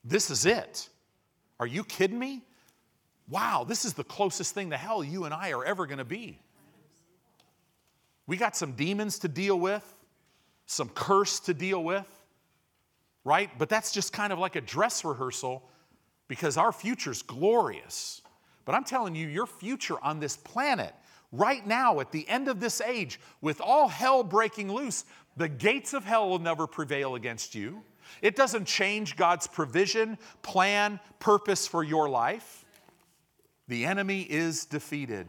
This is it. Are you kidding me? Wow, this is the closest thing to hell you and I are ever going to be. We got some demons to deal with, some curse to deal with, right? But that's just kind of like a dress rehearsal because our future's glorious. But I'm telling you, your future on this planet, right now, at the end of this age, with all hell breaking loose, the gates of hell will never prevail against you. It doesn't change God's provision, plan, purpose for your life. The enemy is defeated.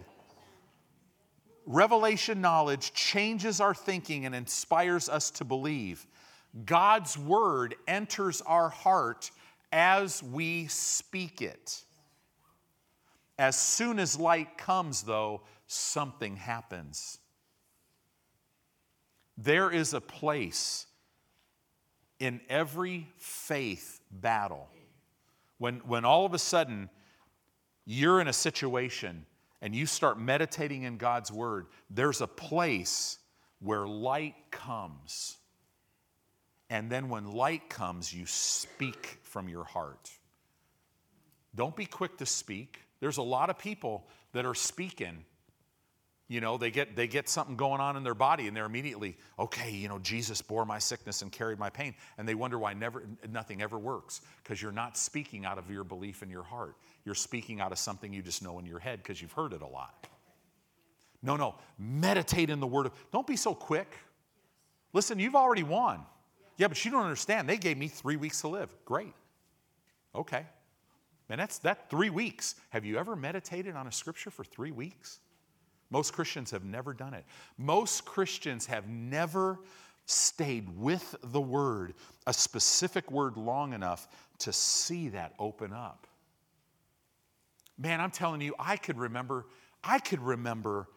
Revelation knowledge changes our thinking and inspires us to believe. God's word enters our heart as we speak it. As soon as light comes, though, something happens. There is a place in every faith battle when, when all of a sudden you're in a situation and you start meditating in God's word, there's a place where light comes. And then when light comes, you speak from your heart. Don't be quick to speak. There's a lot of people that are speaking you know, they get, they get something going on in their body and they're immediately, okay, you know, Jesus bore my sickness and carried my pain. And they wonder why never, nothing ever works because you're not speaking out of your belief in your heart. You're speaking out of something you just know in your head because you've heard it a lot. No, no, meditate in the word of, don't be so quick. Listen, you've already won. Yeah, but you don't understand. They gave me three weeks to live. Great. Okay. and that's that three weeks. Have you ever meditated on a scripture for three weeks? Most Christians have never done it. Most Christians have never stayed with the word, a specific word, long enough to see that open up. Man, I'm telling you, I could remember, I could remember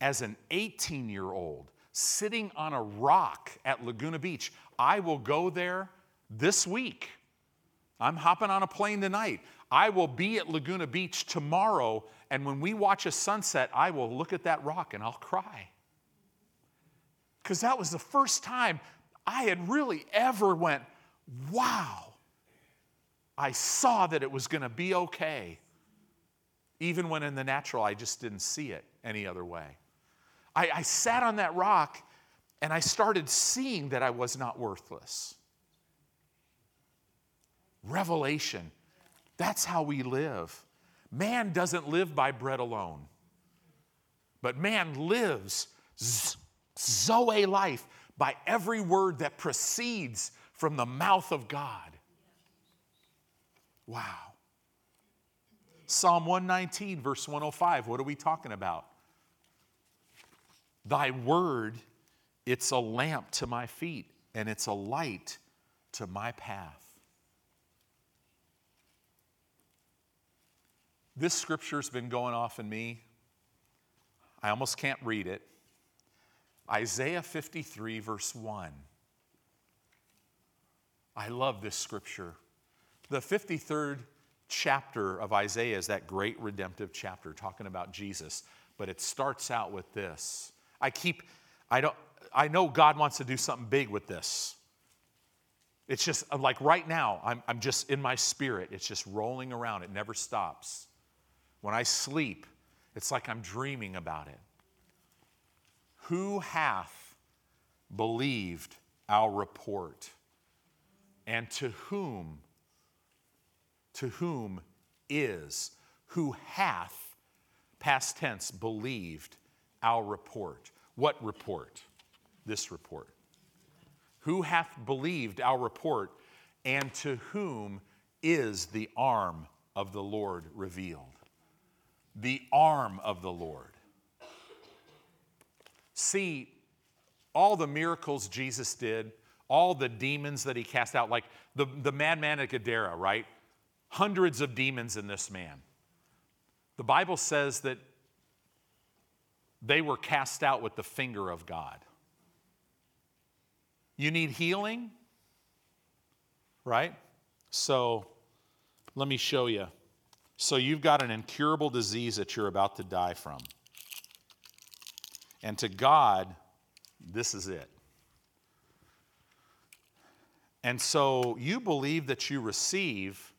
as an 18 year old sitting on a rock at Laguna Beach. I will go there this week. I'm hopping on a plane tonight. I will be at Laguna Beach tomorrow and when we watch a sunset, I will look at that rock and I'll cry. Because that was the first time I had really ever went, wow, I saw that it was going to be okay. Even when in the natural, I just didn't see it any other way. I, I sat on that rock and I started seeing that I was not worthless. Revelation, that's how we live. Man doesn't live by bread alone, but man lives Zoe life by every word that proceeds from the mouth of God. Wow. Psalm 119, verse 105, what are we talking about? Thy word, it's a lamp to my feet and it's a light to my path. This scripture's been going off in me. I almost can't read it. Isaiah 53, verse 1. I love this scripture. The 53rd chapter of Isaiah is that great redemptive chapter talking about Jesus, but it starts out with this. I keep, I don't, I know God wants to do something big with this. It's just like right now, I'm, I'm just in my spirit, it's just rolling around, it never stops. When I sleep, it's like I'm dreaming about it. Who hath believed our report? And to whom, to whom is, who hath, past tense, believed our report? What report? This report. Who hath believed our report, and to whom is the arm of the Lord revealed? The arm of the Lord. See, all the miracles Jesus did, all the demons that he cast out, like the, the madman at Gadara, right? Hundreds of demons in this man. The Bible says that they were cast out with the finger of God. You need healing, right? So let me show you. So you've got an incurable disease that you're about to die from. And to God, this is it. And so you believe that you receive,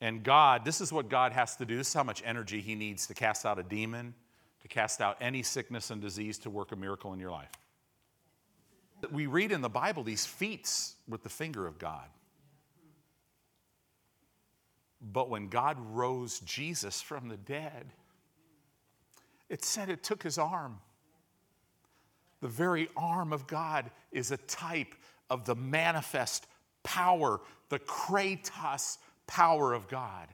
and God, this is what God has to do. This is how much energy He needs to cast out a demon, to cast out any sickness and disease, to work a miracle in your life. We read in the Bible these feats with the finger of God. But when God rose Jesus from the dead, it said it took his arm. The very arm of God is a type of the manifest power, the kratos power of God.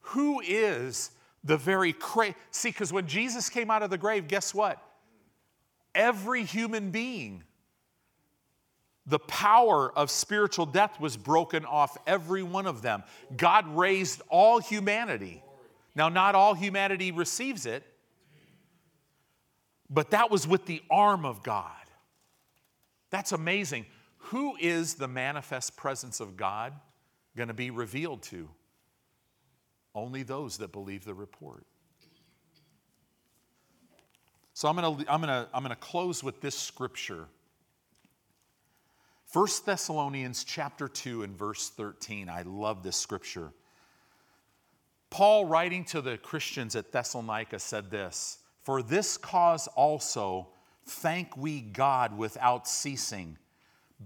Who is the very cra- see because when Jesus came out of the grave, guess what? Every human being the power of spiritual death was broken off every one of them. God raised all humanity. Now, not all humanity receives it, but that was with the arm of God. That's amazing. Who is the manifest presence of God going to be revealed to? Only those that believe the report. So I'm going to, I'm to, I'm going to close with this scripture 1 Thessalonians chapter 2 and verse 13. I love this scripture. Paul, writing to the Christians at Thessalonica, said this For this cause also thank we God without ceasing,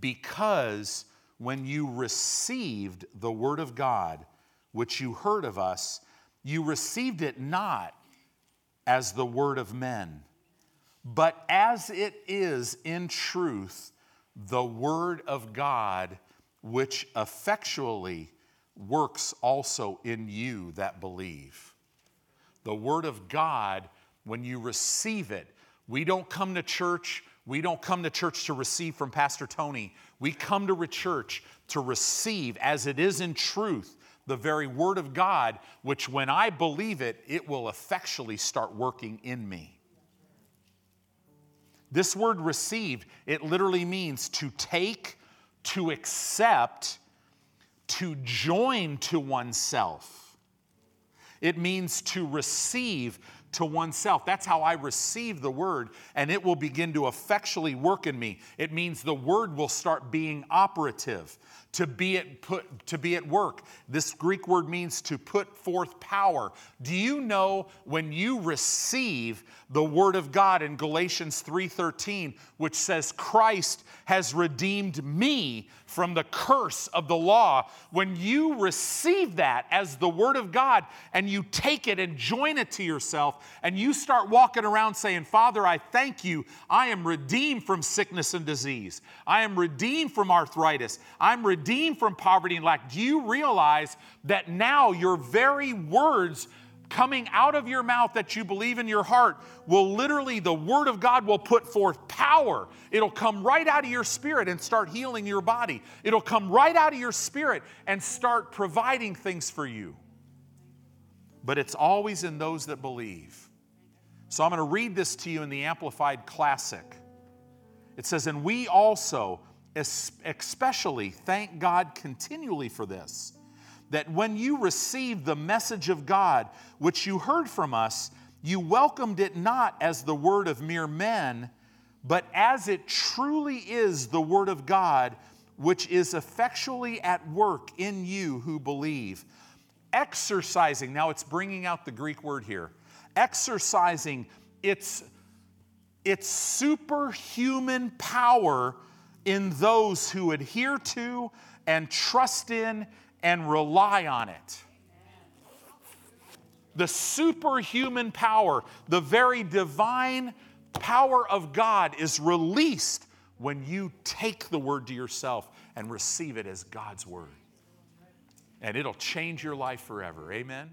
because when you received the word of God, which you heard of us, you received it not as the word of men, but as it is in truth the Word of God, which effectually works also in you that believe. The Word of God, when you receive it, we don't come to church. We don't come to church to receive from Pastor Tony. We come to church to receive, as it is in truth, the very Word of God, which when I believe it, it will effectually start working in me. This word receive, it literally means to take, to accept, to join to oneself. It means to receive to oneself. That's how I receive the word, and it will begin to effectually work in me. It means the word will start being operative to be at put to be at work. This Greek word means to put forth power. Do you know when you receive the word of God in Galatians 3:13 which says Christ has redeemed me from the curse of the law, when you receive that as the word of God and you take it and join it to yourself and you start walking around saying, "Father, I thank you. I am redeemed from sickness and disease. I am redeemed from arthritis. I'm redeemed from poverty and lack, do you realize that now your very words coming out of your mouth that you believe in your heart will literally, the Word of God will put forth power. It'll come right out of your spirit and start healing your body. It'll come right out of your spirit and start providing things for you. But it's always in those that believe. So I'm going to read this to you in the Amplified Classic. It says, And we also, especially thank God continually for this that when you received the message of God, which you heard from us, you welcomed it not as the word of mere men, but as it truly is the word of God, which is effectually at work in you who believe. Exercising, now it's bringing out the Greek word here, exercising its, its superhuman power in those who adhere to and trust in and rely on it. The superhuman power, the very divine power of God is released when you take the word to yourself and receive it as God's word. And it'll change your life forever. Amen.